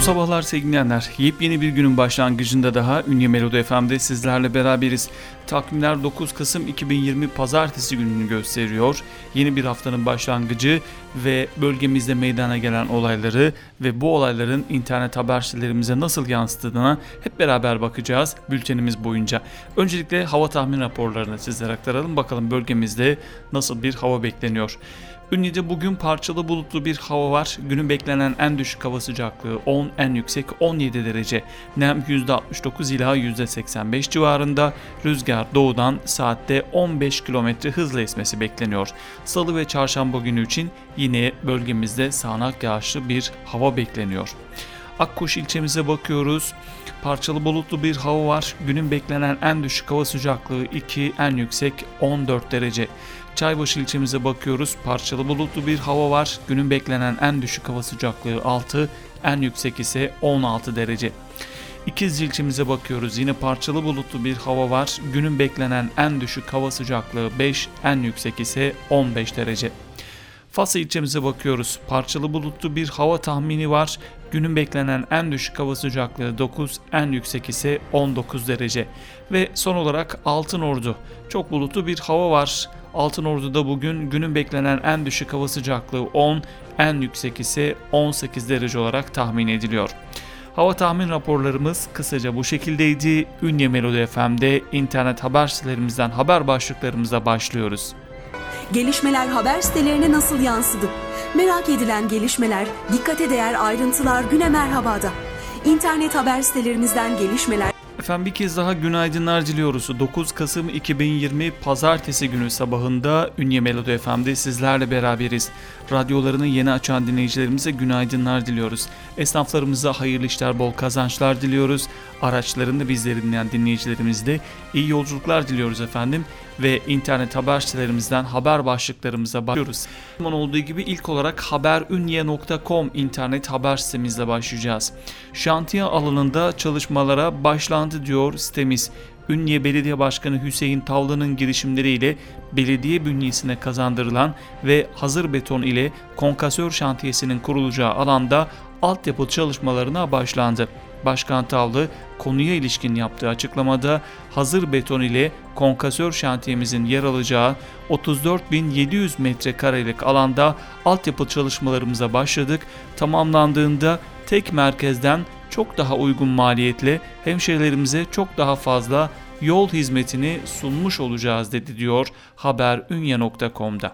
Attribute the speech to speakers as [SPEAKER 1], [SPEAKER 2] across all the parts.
[SPEAKER 1] Mutlu sabahlar sevgili dinleyenler. Yepyeni bir günün başlangıcında daha Ünye Melodi FM'de sizlerle beraberiz. Takvimler 9 Kasım 2020 Pazartesi gününü gösteriyor. Yeni bir haftanın başlangıcı ve bölgemizde meydana gelen olayları ve bu olayların internet haber sitelerimize nasıl yansıdığına hep beraber bakacağız bültenimiz boyunca. Öncelikle hava tahmin raporlarını sizlere aktaralım. Bakalım bölgemizde nasıl bir hava bekleniyor. Ünye'de bugün parçalı bulutlu bir hava var. Günün beklenen en düşük hava sıcaklığı 10, en yüksek 17 derece. Nem %69 ila %85 civarında. Rüzgar doğudan saatte 15 km hızla esmesi bekleniyor. Salı ve çarşamba günü için yine bölgemizde sağanak yağışlı bir hava bekleniyor. Akkuş ilçemize bakıyoruz. Parçalı bulutlu bir hava var. Günün beklenen en düşük hava sıcaklığı 2, en yüksek 14 derece. Çaybaşı ilçemize bakıyoruz. Parçalı bulutlu bir hava var. Günün beklenen en düşük hava sıcaklığı 6, en yüksek ise 16 derece. İkiz ilçemize bakıyoruz. Yine parçalı bulutlu bir hava var. Günün beklenen en düşük hava sıcaklığı 5, en yüksek ise 15 derece. Fas ilçemize bakıyoruz. Parçalı bulutlu bir hava tahmini var. Günün beklenen en düşük hava sıcaklığı 9, en yüksek ise 19 derece. Ve son olarak Altın Ordu. Çok bulutlu bir hava var. Altın Ordu'da bugün günün beklenen en düşük hava sıcaklığı 10, en yüksek ise 18 derece olarak tahmin ediliyor. Hava tahmin raporlarımız kısaca bu şekildeydi. Ünye Melodi FM'de internet haber sitelerimizden haber başlıklarımıza başlıyoruz.
[SPEAKER 2] Gelişmeler haber sitelerine nasıl yansıdı? Merak edilen gelişmeler, dikkate değer ayrıntılar güne merhabada. İnternet haber sitelerimizden gelişmeler
[SPEAKER 1] Efendim bir kez daha günaydınlar diliyoruz. 9 Kasım 2020 Pazartesi günü sabahında Ünye Melodi FM'de sizlerle beraberiz. Radyolarını yeni açan dinleyicilerimize günaydınlar diliyoruz. Esnaflarımıza hayırlı işler, bol kazançlar diliyoruz. Araçlarında bizleri dinleyen dinleyicilerimizde iyi yolculuklar diliyoruz efendim. Ve internet haber sitelerimizden haber başlıklarımıza bakıyoruz. Zaman olduğu gibi ilk olarak haberünye.com internet haber sitemizle başlayacağız. Şantiye alanında çalışmalara başlandı diyor sitemiz. Ünye Belediye Başkanı Hüseyin Tavlı'nın girişimleriyle belediye bünyesine kazandırılan ve hazır beton ile konkasör şantiyesinin kurulacağı alanda altyapı çalışmalarına başlandı. Başkan Tavlı konuya ilişkin yaptığı açıklamada hazır beton ile konkasör şantiyemizin yer alacağı 34.700 metrekarelik alanda altyapı çalışmalarımıza başladık. Tamamlandığında tek merkezden çok daha uygun maliyetle hemşehrilerimize çok daha fazla yol hizmetini sunmuş olacağız dedi diyor haberünye.com'da.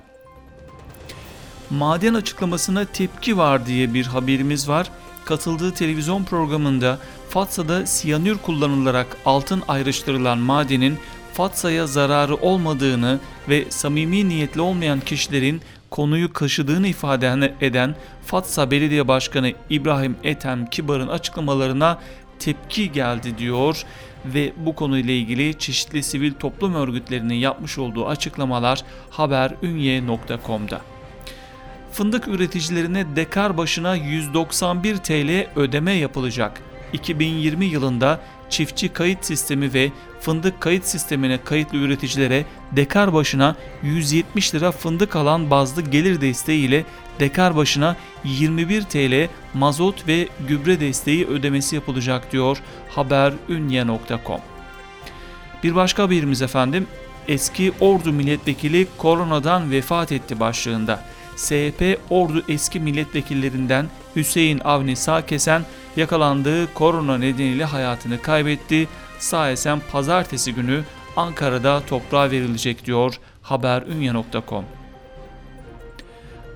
[SPEAKER 1] Maden açıklamasına tepki var diye bir haberimiz var. Katıldığı televizyon programında Fatsa'da siyanür kullanılarak altın ayrıştırılan madenin Fatsa'ya zararı olmadığını ve samimi niyetli olmayan kişilerin konuyu kaşıdığını ifade eden Fatsa Belediye Başkanı İbrahim Ethem Kibar'ın açıklamalarına tepki geldi diyor ve bu konuyla ilgili çeşitli sivil toplum örgütlerinin yapmış olduğu açıklamalar haberünye.com'da. Fındık üreticilerine dekar başına 191 TL ödeme yapılacak. 2020 yılında çiftçi kayıt sistemi ve fındık kayıt sistemine kayıtlı üreticilere dekar başına 170 lira fındık alan bazlı gelir desteği ile dekar başına 21 TL mazot ve gübre desteği ödemesi yapılacak diyor haberünye.com. Bir başka haberimiz efendim eski Ordu milletvekili koronadan vefat etti başlığında. SHP Ordu eski milletvekillerinden Hüseyin Avni Sağkesen yakalandığı korona nedeniyle hayatını kaybetti. Sağesen pazartesi günü Ankara'da toprağa verilecek diyor haberünye.com.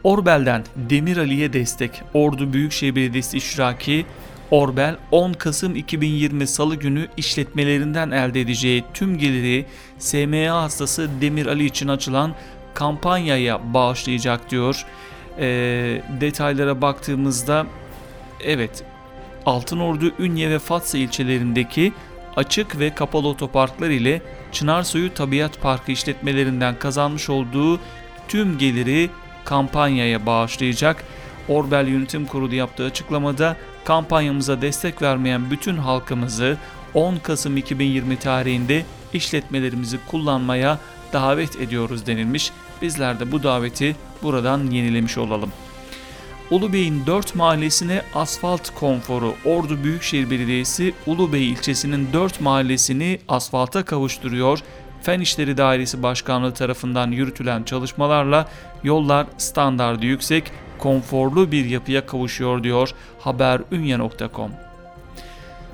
[SPEAKER 1] Orbel'den Demir Ali'ye destek Ordu Büyükşehir Belediyesi iştiraki Orbel 10 Kasım 2020 Salı günü işletmelerinden elde edeceği tüm geliri SMA hastası Demir Ali için açılan kampanyaya bağışlayacak diyor. E, detaylara baktığımızda evet Altınordu, Ünye ve Fatsa ilçelerindeki açık ve kapalı otoparklar ile Çınarsuyu Tabiat Parkı işletmelerinden kazanmış olduğu tüm geliri kampanyaya bağışlayacak. Orbel Yönetim Kurulu yaptığı açıklamada kampanyamıza destek vermeyen bütün halkımızı 10 Kasım 2020 tarihinde işletmelerimizi kullanmaya davet ediyoruz denilmiş. Bizler de bu daveti buradan yenilemiş olalım. Ulubey'in 4 mahallesine asfalt konforu Ordu Büyükşehir Belediyesi Ulubey ilçesinin 4 mahallesini asfalta kavuşturuyor. Fen İşleri Dairesi Başkanlığı tarafından yürütülen çalışmalarla yollar standardı yüksek, konforlu bir yapıya kavuşuyor diyor haberünye.com.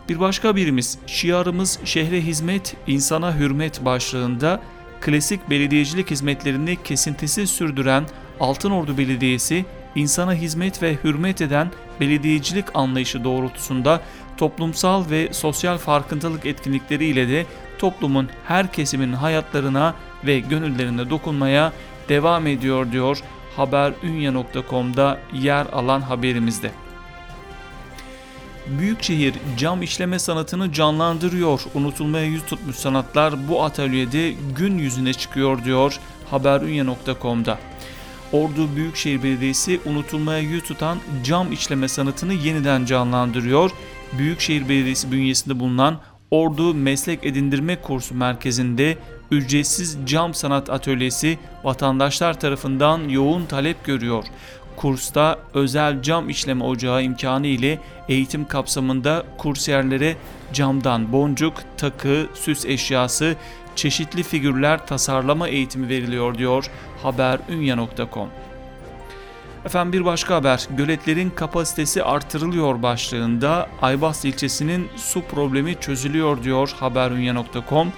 [SPEAKER 1] Bir başka birimiz şiarımız şehre hizmet, insana hürmet başlığında klasik belediyecilik hizmetlerini kesintisiz sürdüren Altınordu Belediyesi insana hizmet ve hürmet eden belediyecilik anlayışı doğrultusunda toplumsal ve sosyal farkındalık etkinlikleriyle de toplumun her kesiminin hayatlarına ve gönüllerine dokunmaya devam ediyor diyor haberunya.com'da yer alan haberimizde. Büyükşehir cam işleme sanatını canlandırıyor. Unutulmaya yüz tutmuş sanatlar bu atölyede gün yüzüne çıkıyor diyor haberunya.com'da. Ordu Büyükşehir Belediyesi unutulmaya yüz tutan cam işleme sanatını yeniden canlandırıyor. Büyükşehir Belediyesi bünyesinde bulunan Ordu Meslek Edindirme Kursu Merkezi'nde ücretsiz cam sanat atölyesi vatandaşlar tarafından yoğun talep görüyor. Kursta özel cam işleme ocağı imkanı ile eğitim kapsamında kursiyerlere camdan boncuk, takı, süs eşyası, çeşitli figürler tasarlama eğitimi veriliyor diyor haberunya.com. Efendim bir başka haber, göletlerin kapasitesi artırılıyor başlığında Aybas ilçesinin su problemi çözülüyor diyor haberunya.com.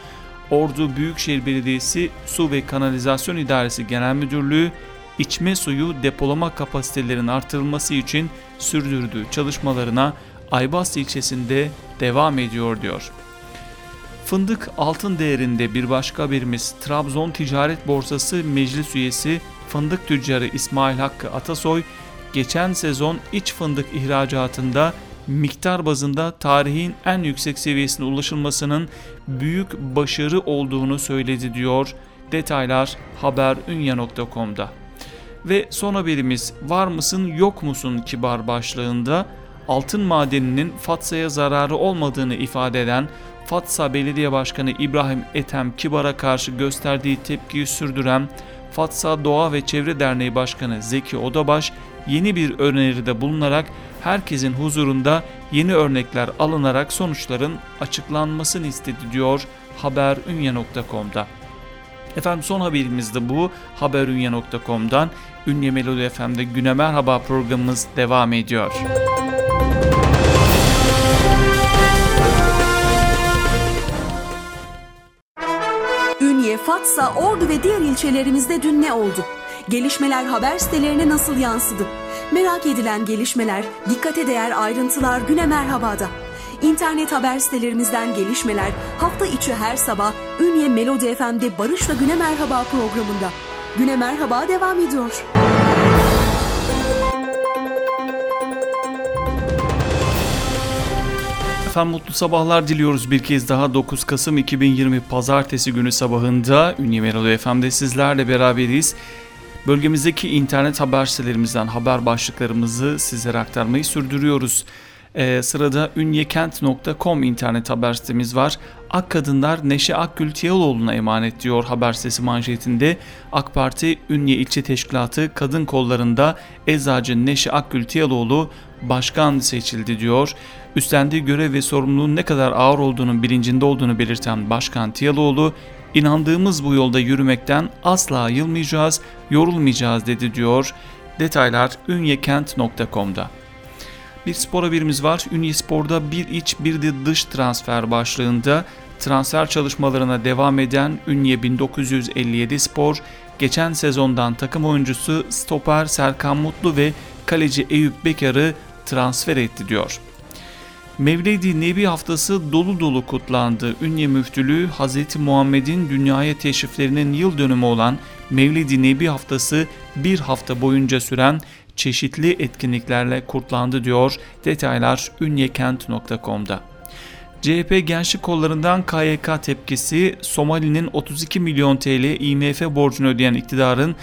[SPEAKER 1] Ordu Büyükşehir Belediyesi Su ve Kanalizasyon İdaresi Genel Müdürlüğü içme suyu depolama kapasitelerinin artırılması için sürdürdüğü çalışmalarına Aybas ilçesinde devam ediyor diyor. Fındık altın değerinde bir başka haberimiz Trabzon Ticaret Borsası Meclis üyesi fındık tüccarı İsmail Hakkı Atasoy geçen sezon iç fındık ihracatında miktar bazında tarihin en yüksek seviyesine ulaşılmasının büyük başarı olduğunu söyledi diyor. Detaylar haberunya.com'da. Ve son haberimiz var mısın yok musun kibar başlığında altın madeninin Fatsa'ya zararı olmadığını ifade eden Fatsa Belediye Başkanı İbrahim Ethem Kibar'a karşı gösterdiği tepkiyi sürdüren Fatsa Doğa ve Çevre Derneği Başkanı Zeki Odabaş yeni bir öneride bulunarak herkesin huzurunda yeni örnekler alınarak sonuçların açıklanmasını istedi diyor haberunya.com'da. Efendim son haberimiz de bu. Haberunya.com'dan Ünye Melodi FM'de Güne Merhaba programımız devam ediyor.
[SPEAKER 2] Ünye, Fatsa, Ordu ve diğer ilçelerimizde dün ne oldu? Gelişmeler haber sitelerine nasıl yansıdı? Merak edilen gelişmeler, dikkate değer ayrıntılar Güne Merhaba'da. İnternet haber sitelerimizden gelişmeler hafta içi her sabah Ünye Melodi FM'de Barış'la Güne Merhaba programında. Güne Merhaba devam ediyor.
[SPEAKER 1] Efendim mutlu sabahlar diliyoruz bir kez daha 9 Kasım 2020 Pazartesi günü sabahında Ünye Melodi FM'de sizlerle beraberiz. Bölgemizdeki internet haber sitelerimizden haber başlıklarımızı sizlere aktarmayı sürdürüyoruz. Ee, sırada ünyekent.com internet haber sitemiz var. Ak Kadınlar Neşe Akgül Tiyaloğlu'na emanet diyor haber sitesi manşetinde. AK Parti Ünye İlçe Teşkilatı kadın kollarında Eczacı Neşe Akgül Tiyaloğlu başkan seçildi diyor. Üstlendiği görev ve sorumluluğun ne kadar ağır olduğunun bilincinde olduğunu belirten Başkan Tiyaloğlu, inandığımız bu yolda yürümekten asla yılmayacağız, yorulmayacağız dedi diyor. Detaylar ünyekent.com'da. Bir spor haberimiz var. Ünye Spor'da bir iç bir de dış transfer başlığında transfer çalışmalarına devam eden Ünye 1957 Spor, geçen sezondan takım oyuncusu stoper Serkan Mutlu ve kaleci Eyüp Bekar'ı transfer etti diyor. Mevlidi Nebi haftası dolu dolu kutlandı. Ünye Müftülüğü Hz. Muhammed'in dünyaya teşriflerinin yıl dönümü olan Mevlidi Nebi haftası bir hafta boyunca süren çeşitli etkinliklerle kurtlandı diyor. Detaylar ünyekent.com'da. CHP gençlik kollarından KYK tepkisi Somali'nin 32 milyon TL IMF borcunu ödeyen iktidarın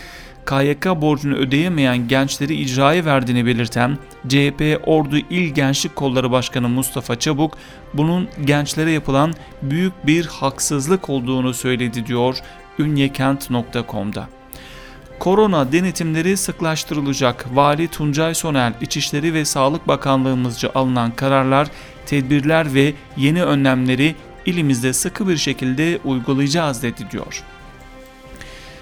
[SPEAKER 1] KYK borcunu ödeyemeyen gençleri icraya verdiğini belirten CHP Ordu İl Gençlik Kolları Başkanı Mustafa Çabuk bunun gençlere yapılan büyük bir haksızlık olduğunu söyledi diyor ünyekent.com'da. Korona denetimleri sıklaştırılacak. Vali Tuncay Soner, İçişleri ve Sağlık Bakanlığımızca alınan kararlar, tedbirler ve yeni önlemleri ilimizde sıkı bir şekilde uygulayacağız dedi diyor.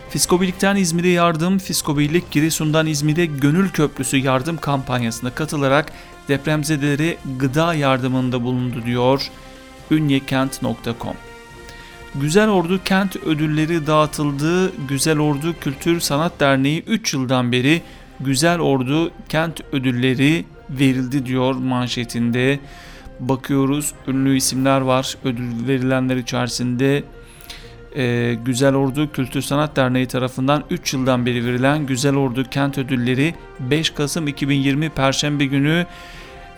[SPEAKER 1] Fiskobilik'ten İzmir'e yardım, Fiskobilik Giresun'dan İzmir'e Gönül Köprüsü yardım kampanyasına katılarak depremzedelere gıda yardımında bulundu diyor ünyekent.com. Güzel Ordu Kent Ödülleri dağıtıldı. Güzel Ordu Kültür Sanat Derneği 3 yıldan beri Güzel Ordu Kent Ödülleri verildi diyor manşetinde. Bakıyoruz ünlü isimler var ödül verilenler içerisinde. Ee, Güzel Ordu Kültür Sanat Derneği tarafından 3 yıldan beri verilen Güzel Ordu Kent Ödülleri 5 Kasım 2020 Perşembe günü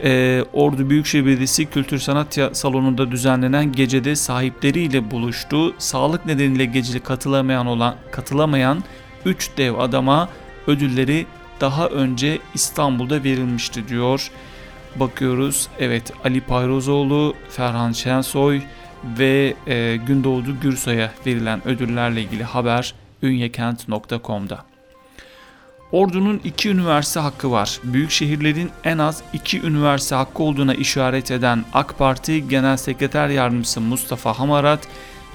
[SPEAKER 1] e, Ordu Büyükşehir Belediyesi Kültür Sanat Salonu'nda düzenlenen gecede sahipleriyle buluştu. Sağlık nedeniyle geceli katılamayan olan katılamayan 3 dev adama ödülleri daha önce İstanbul'da verilmişti diyor. Bakıyoruz evet Ali Payrozoğlu, Ferhan Şensoy ve e, Gündoğdu Gürsay'a verilen ödüllerle ilgili haber ünyekent.com'da. Ordu'nun iki üniversite hakkı var. Büyük şehirlerin en az iki üniversite hakkı olduğuna işaret eden AK Parti Genel Sekreter Yardımcısı Mustafa Hamarat,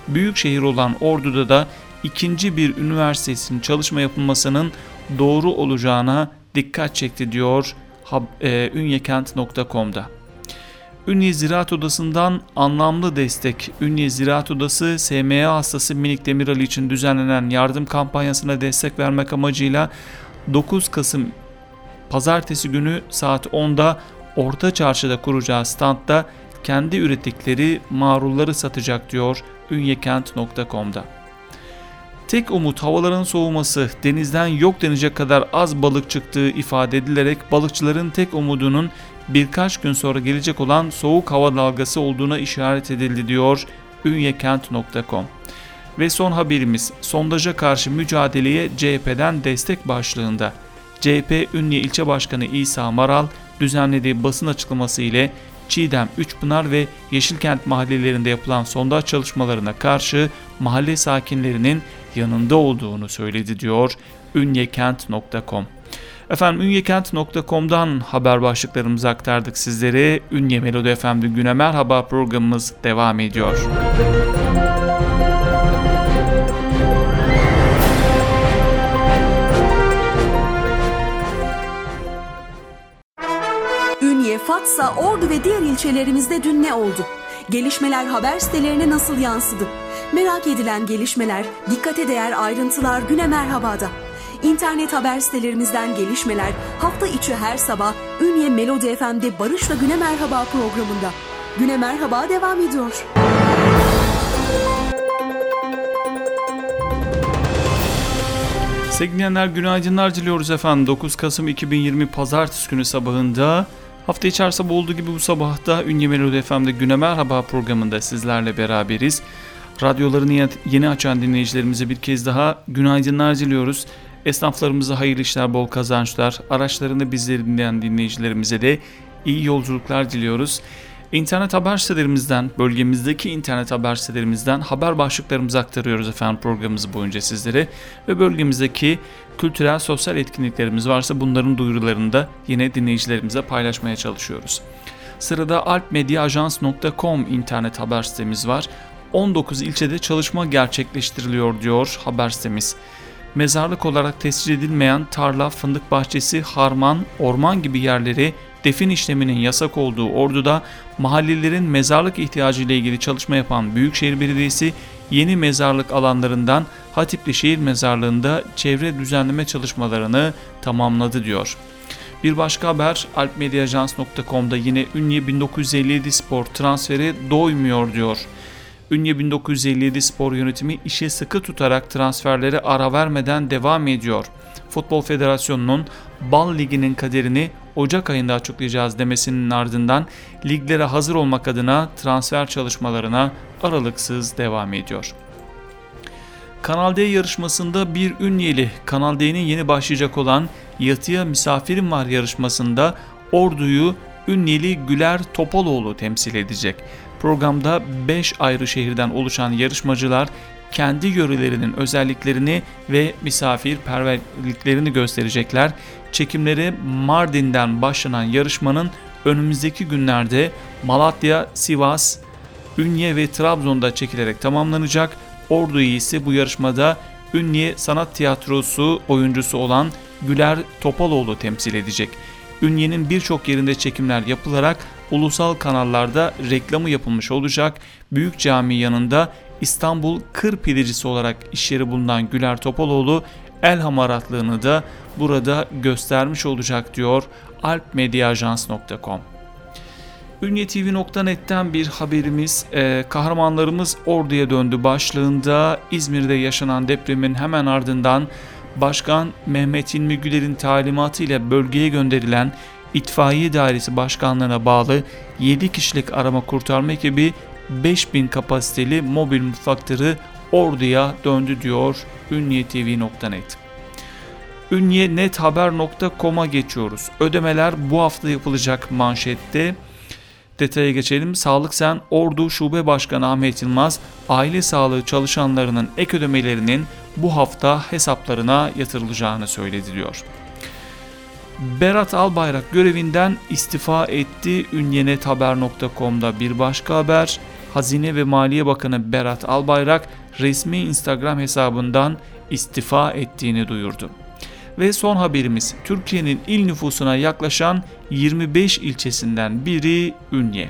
[SPEAKER 1] büyük şehir olan Ordu'da da ikinci bir üniversitesinin çalışma yapılmasının doğru olacağına dikkat çekti diyor e, ünyekent.com'da. Ünye Ziraat Odası'ndan anlamlı destek. Ünye Ziraat Odası SMA hastası Minik Demirali için düzenlenen yardım kampanyasına destek vermek amacıyla 9 Kasım pazartesi günü saat 10'da Orta Çarşı'da kuracağı standta kendi ürettikleri marulları satacak diyor ünyekent.com'da. Tek umut havaların soğuması, denizden yok denecek kadar az balık çıktığı ifade edilerek balıkçıların tek umudunun birkaç gün sonra gelecek olan soğuk hava dalgası olduğuna işaret edildi diyor ünyekent.com. Ve son haberimiz sondaja karşı mücadeleye CHP'den destek başlığında. CHP Ünye İlçe Başkanı İsa Maral düzenlediği basın açıklaması ile Çiğdem, Üçpınar ve Yeşilkent mahallelerinde yapılan sondaj çalışmalarına karşı mahalle sakinlerinin yanında olduğunu söyledi diyor ünyekent.com. Efendim ünyekent.com'dan haber başlıklarımızı aktardık sizlere. Ünye Melodi FM'de güne merhaba programımız devam ediyor. Müzik
[SPEAKER 2] Fatsa, Ordu ve diğer ilçelerimizde dün ne oldu? Gelişmeler haber sitelerine nasıl yansıdı? Merak edilen gelişmeler, dikkate değer ayrıntılar güne merhabada. İnternet haber sitelerimizden gelişmeler hafta içi her sabah Ünye Melodi FM'de Barış'la Güne Merhaba programında. Güne Merhaba devam ediyor.
[SPEAKER 1] Sevgili günaydınlar diliyoruz efendim. 9 Kasım 2020 Pazartesi günü sabahında Hafta içi her olduğu gibi bu sabahta Ünye Melodi FM'de Güne Merhaba programında sizlerle beraberiz. Radyolarını yeni açan dinleyicilerimize bir kez daha günaydınlar diliyoruz. Esnaflarımıza hayırlı işler, bol kazançlar, araçlarını bizleri dinleyen dinleyicilerimize de iyi yolculuklar diliyoruz. İnternet haber sitelerimizden, bölgemizdeki internet haber sitelerimizden haber başlıklarımızı aktarıyoruz efendim programımız boyunca sizlere. Ve bölgemizdeki kültürel, sosyal etkinliklerimiz varsa bunların duyurularını da yine dinleyicilerimize paylaşmaya çalışıyoruz. Sırada alpmediaajans.com internet haber sitemiz var. 19 ilçede çalışma gerçekleştiriliyor diyor haber sitemiz. Mezarlık olarak tescil edilmeyen tarla, fındık bahçesi, harman, orman gibi yerleri defin işleminin yasak olduğu Ordu'da mahallelerin mezarlık ihtiyacı ile ilgili çalışma yapan Büyükşehir Belediyesi yeni mezarlık alanlarından Hatipli Şehir Mezarlığı'nda çevre düzenleme çalışmalarını tamamladı diyor. Bir başka haber alpmediajans.com'da yine Ünye 1957 Spor transferi doymuyor diyor. Ünye 1957 Spor Yönetimi işe sıkı tutarak transferlere ara vermeden devam ediyor. Futbol Federasyonu'nun Bal Ligi'nin kaderini Ocak ayında açıklayacağız demesinin ardından liglere hazır olmak adına transfer çalışmalarına aralıksız devam ediyor. Kanal D yarışmasında bir ünyeli Kanal D'nin yeni başlayacak olan Yatıya Misafirim Var yarışmasında Ordu'yu Ünyeli Güler Topaloğlu temsil edecek. Programda 5 ayrı şehirden oluşan yarışmacılar kendi yörelerinin özelliklerini ve misafirperverliklerini gösterecekler. Çekimleri Mardin'den başlanan yarışmanın önümüzdeki günlerde Malatya, Sivas, Ünye ve Trabzon'da çekilerek tamamlanacak. Ordu ise bu yarışmada Ünye Sanat Tiyatrosu oyuncusu olan Güler Topaloğlu temsil edecek. Ünye'nin birçok yerinde çekimler yapılarak ulusal kanallarda reklamı yapılmış olacak. Büyük Cami yanında İstanbul Kır Pidecisi olarak işyeri bulunan Güler Topaloğlu el hamaratlığını da burada göstermiş olacak diyor alpmediaajans.com. Ünyetv.net'ten bir haberimiz e, kahramanlarımız orduya döndü başlığında İzmir'de yaşanan depremin hemen ardından Başkan Mehmet İlmi Güler'in talimatıyla bölgeye gönderilen İtfaiye Dairesi Başkanlığı'na bağlı 7 kişilik arama kurtarma ekibi 5000 kapasiteli mobil mutfakları orduya döndü diyor ünyetv.net. Ünyenethaber.com'a geçiyoruz. Ödemeler bu hafta yapılacak manşette. Detaya geçelim. Sağlık Sen Ordu Şube Başkanı Ahmet Yılmaz, aile sağlığı çalışanlarının ek ödemelerinin bu hafta hesaplarına yatırılacağını söyledi diyor. Berat Albayrak görevinden istifa etti. Ünyenethaber.com'da bir başka haber. Hazine ve Maliye Bakanı Berat Albayrak resmi Instagram hesabından istifa ettiğini duyurdu. Ve son haberimiz Türkiye'nin il nüfusuna yaklaşan 25 ilçesinden biri Ünye.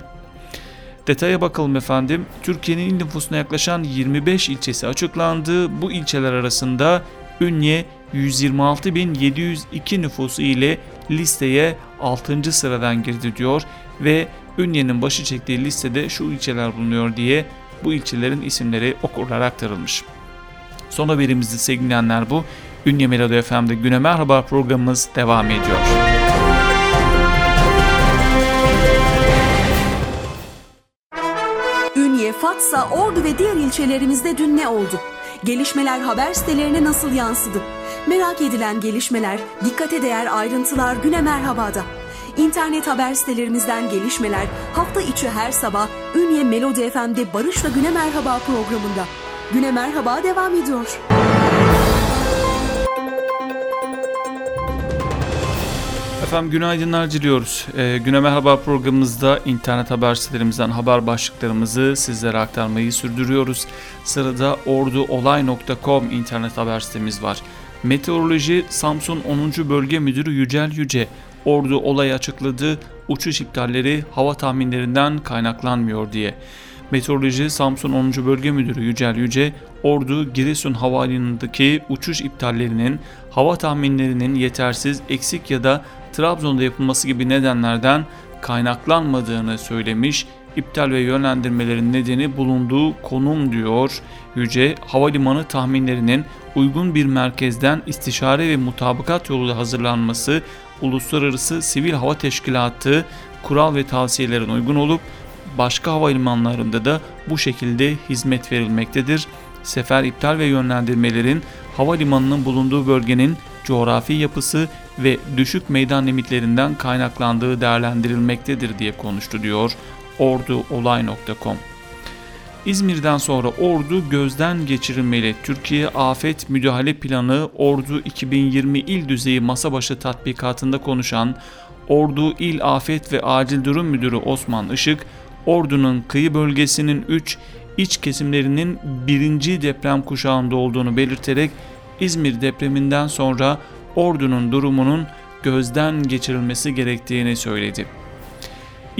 [SPEAKER 1] Detaya bakalım efendim. Türkiye'nin il nüfusuna yaklaşan 25 ilçesi açıklandı. Bu ilçeler arasında Ünye 126.702 nüfusu ile listeye 6. sıradan girdi diyor ve Ünye'nin başı çektiği listede şu ilçeler bulunuyor diye bu ilçelerin isimleri okurlara aktarılmış. Son haberimizde sevgilenler bu. Ünye Melodi FM'de Güne Merhaba programımız devam ediyor.
[SPEAKER 2] Ünye, Fatsa, Ordu ve diğer ilçelerimizde dün ne oldu? Gelişmeler haber sitelerine nasıl yansıdı? Merak edilen gelişmeler, dikkate değer ayrıntılar Güne Merhaba'da. İnternet haber sitelerimizden gelişmeler hafta içi her sabah Ünye Melodi FM'de Barış'la Güne Merhaba programında. Güne Merhaba devam ediyor.
[SPEAKER 1] Efendim günaydınlar diliyoruz. Ee, Güne Merhaba programımızda internet haber sitelerimizden haber başlıklarımızı sizlere aktarmayı sürdürüyoruz. Sırada orduolay.com internet haber sitemiz var. Meteoroloji Samsun 10. Bölge Müdürü Yücel Yüce Ordu olayı açıkladı. Uçuş iptalleri hava tahminlerinden kaynaklanmıyor diye. Meteoroloji Samsun 10. Bölge Müdürü Yücel Yüce, Ordu Giresun Havalimanı'ndaki uçuş iptallerinin hava tahminlerinin yetersiz, eksik ya da Trabzon'da yapılması gibi nedenlerden kaynaklanmadığını söylemiş. İptal ve yönlendirmelerin nedeni bulunduğu konum diyor. Yüce havalimanı tahminlerinin uygun bir merkezden istişare ve mutabakat yoluyla hazırlanması Uluslararası Sivil Hava Teşkilatı kural ve tavsiyelerin uygun olup başka havalimanlarında da bu şekilde hizmet verilmektedir. Sefer iptal ve yönlendirmelerin havalimanının bulunduğu bölgenin coğrafi yapısı ve düşük meydan limitlerinden kaynaklandığı değerlendirilmektedir diye konuştu diyor orduolay.com. İzmir'den sonra Ordu gözden geçirilmeli. Türkiye Afet Müdahale Planı Ordu 2020 il düzeyi masa başı tatbikatında konuşan Ordu İl Afet ve Acil Durum Müdürü Osman Işık, Ordu'nun kıyı bölgesinin 3 iç kesimlerinin birinci deprem kuşağında olduğunu belirterek İzmir depreminden sonra Ordu'nun durumunun gözden geçirilmesi gerektiğini söyledi.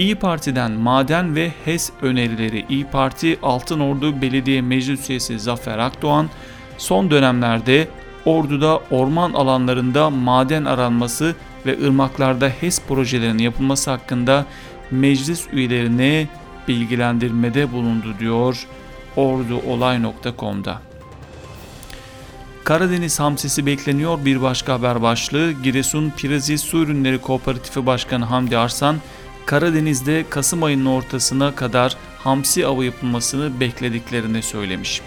[SPEAKER 1] İyi Parti'den maden ve HES önerileri İyi Parti Altınordu Belediye Meclis Üyesi Zafer Akdoğan son dönemlerde Ordu'da orman alanlarında maden aranması ve ırmaklarda HES projelerinin yapılması hakkında meclis üyelerine bilgilendirmede bulundu diyor orduolay.com'da. Karadeniz hamsisi bekleniyor bir başka haber başlığı. Giresun Pirazi Su Ürünleri Kooperatifi Başkanı Hamdi Arsan, Karadeniz'de Kasım ayının ortasına kadar hamsi avı yapılmasını beklediklerini söylemiş.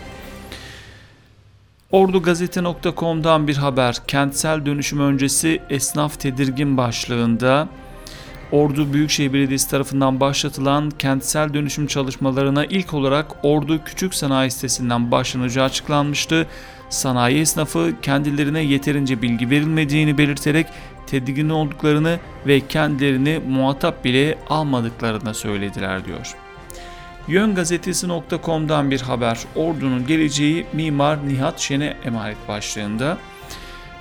[SPEAKER 1] Ordugazete.com'dan bir haber. Kentsel dönüşüm öncesi esnaf tedirgin başlığında Ordu Büyükşehir Belediyesi tarafından başlatılan kentsel dönüşüm çalışmalarına ilk olarak Ordu Küçük Sanayi sitesinden başlanacağı açıklanmıştı. Sanayi esnafı kendilerine yeterince bilgi verilmediğini belirterek tedirgin olduklarını ve kendilerini muhatap bile almadıklarını söylediler diyor. Yöngazetesi.com'dan bir haber. Ordu'nun geleceği Mimar Nihat Şen'e emanet başlığında.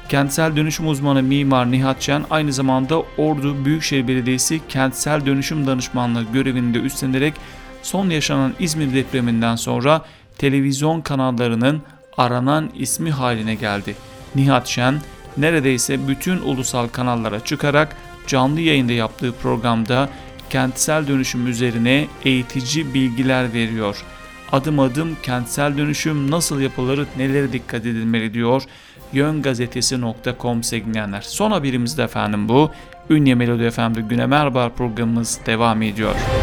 [SPEAKER 1] Kentsel dönüşüm uzmanı Mimar Nihat Şen aynı zamanda Ordu Büyükşehir Belediyesi Kentsel Dönüşüm Danışmanlığı görevini de üstlenerek son yaşanan İzmir depreminden sonra televizyon kanallarının aranan ismi haline geldi. Nihat Şen neredeyse bütün ulusal kanallara çıkarak canlı yayında yaptığı programda kentsel dönüşüm üzerine eğitici bilgiler veriyor. Adım adım kentsel dönüşüm nasıl yapılır, nelere dikkat edilmeli diyor. Yöngazetesi.com sevgilenler. Son haberimiz de efendim bu. Ünye Melodi FM'de Güne Merhaba programımız devam ediyor.
[SPEAKER 2] Ünye,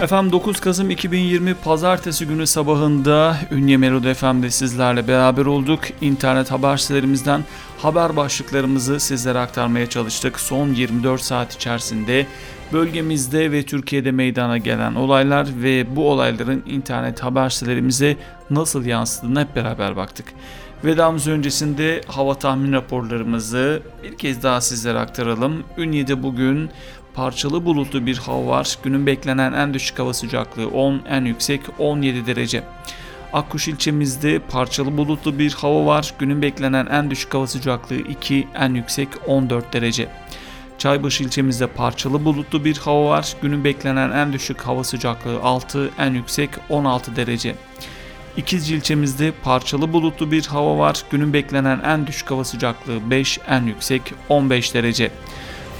[SPEAKER 1] Efendim 9 Kasım 2020 Pazartesi günü sabahında Ünye Melodi FM'de sizlerle beraber olduk. İnternet haber sitelerimizden haber başlıklarımızı sizlere aktarmaya çalıştık. Son 24 saat içerisinde bölgemizde ve Türkiye'de meydana gelen olaylar ve bu olayların internet haber sitelerimize nasıl yansıdığını hep beraber baktık. Vedamız öncesinde hava tahmin raporlarımızı bir kez daha sizlere aktaralım. Ünye'de bugün parçalı bulutlu bir hava var. Günün beklenen en düşük hava sıcaklığı 10, en yüksek 17 derece. Akkuş ilçemizde parçalı bulutlu bir hava var. Günün beklenen en düşük hava sıcaklığı 2, en yüksek 14 derece. Çaybaşı ilçemizde parçalı bulutlu bir hava var. Günün beklenen en düşük hava sıcaklığı 6, en yüksek 16 derece. İkizce ilçemizde parçalı bulutlu bir hava var. Günün beklenen en düşük hava sıcaklığı 5, en yüksek 15 derece.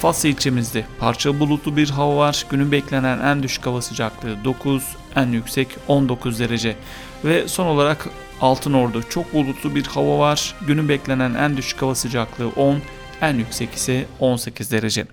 [SPEAKER 1] Fatsa ilçemizde parça bulutlu bir hava var. Günün beklenen en düşük hava sıcaklığı 9, en yüksek 19 derece. Ve son olarak Altınordu çok bulutlu bir hava var. Günün beklenen en düşük hava sıcaklığı 10, en yüksek ise 18 derece.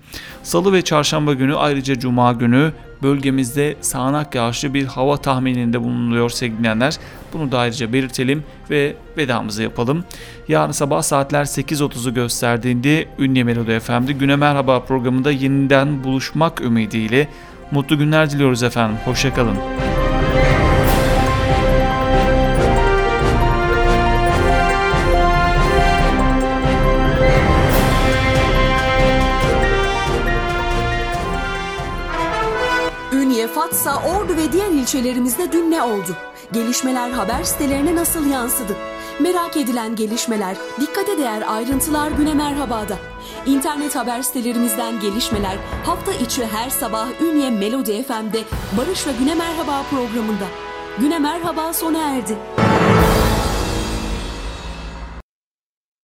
[SPEAKER 1] Salı ve çarşamba günü ayrıca cuma günü bölgemizde sağanak yağışlı bir hava tahmininde bulunuyor sevgilenler. Bunu da ayrıca belirtelim ve vedamızı yapalım. Yarın sabah saatler 8.30'u gösterdiğinde Ünye Melodi FM'de Güne Merhaba programında yeniden buluşmak ümidiyle mutlu günler diliyoruz efendim. Hoşçakalın.
[SPEAKER 2] İlçelerimizde dün ne oldu? Gelişmeler haber sitelerine nasıl yansıdı? Merak edilen gelişmeler, dikkate değer ayrıntılar güne merhabada. İnternet haber sitelerimizden gelişmeler hafta içi her sabah Ünye Melodi FM'de Barış ve Güne Merhaba programında. Güne Merhaba sona erdi.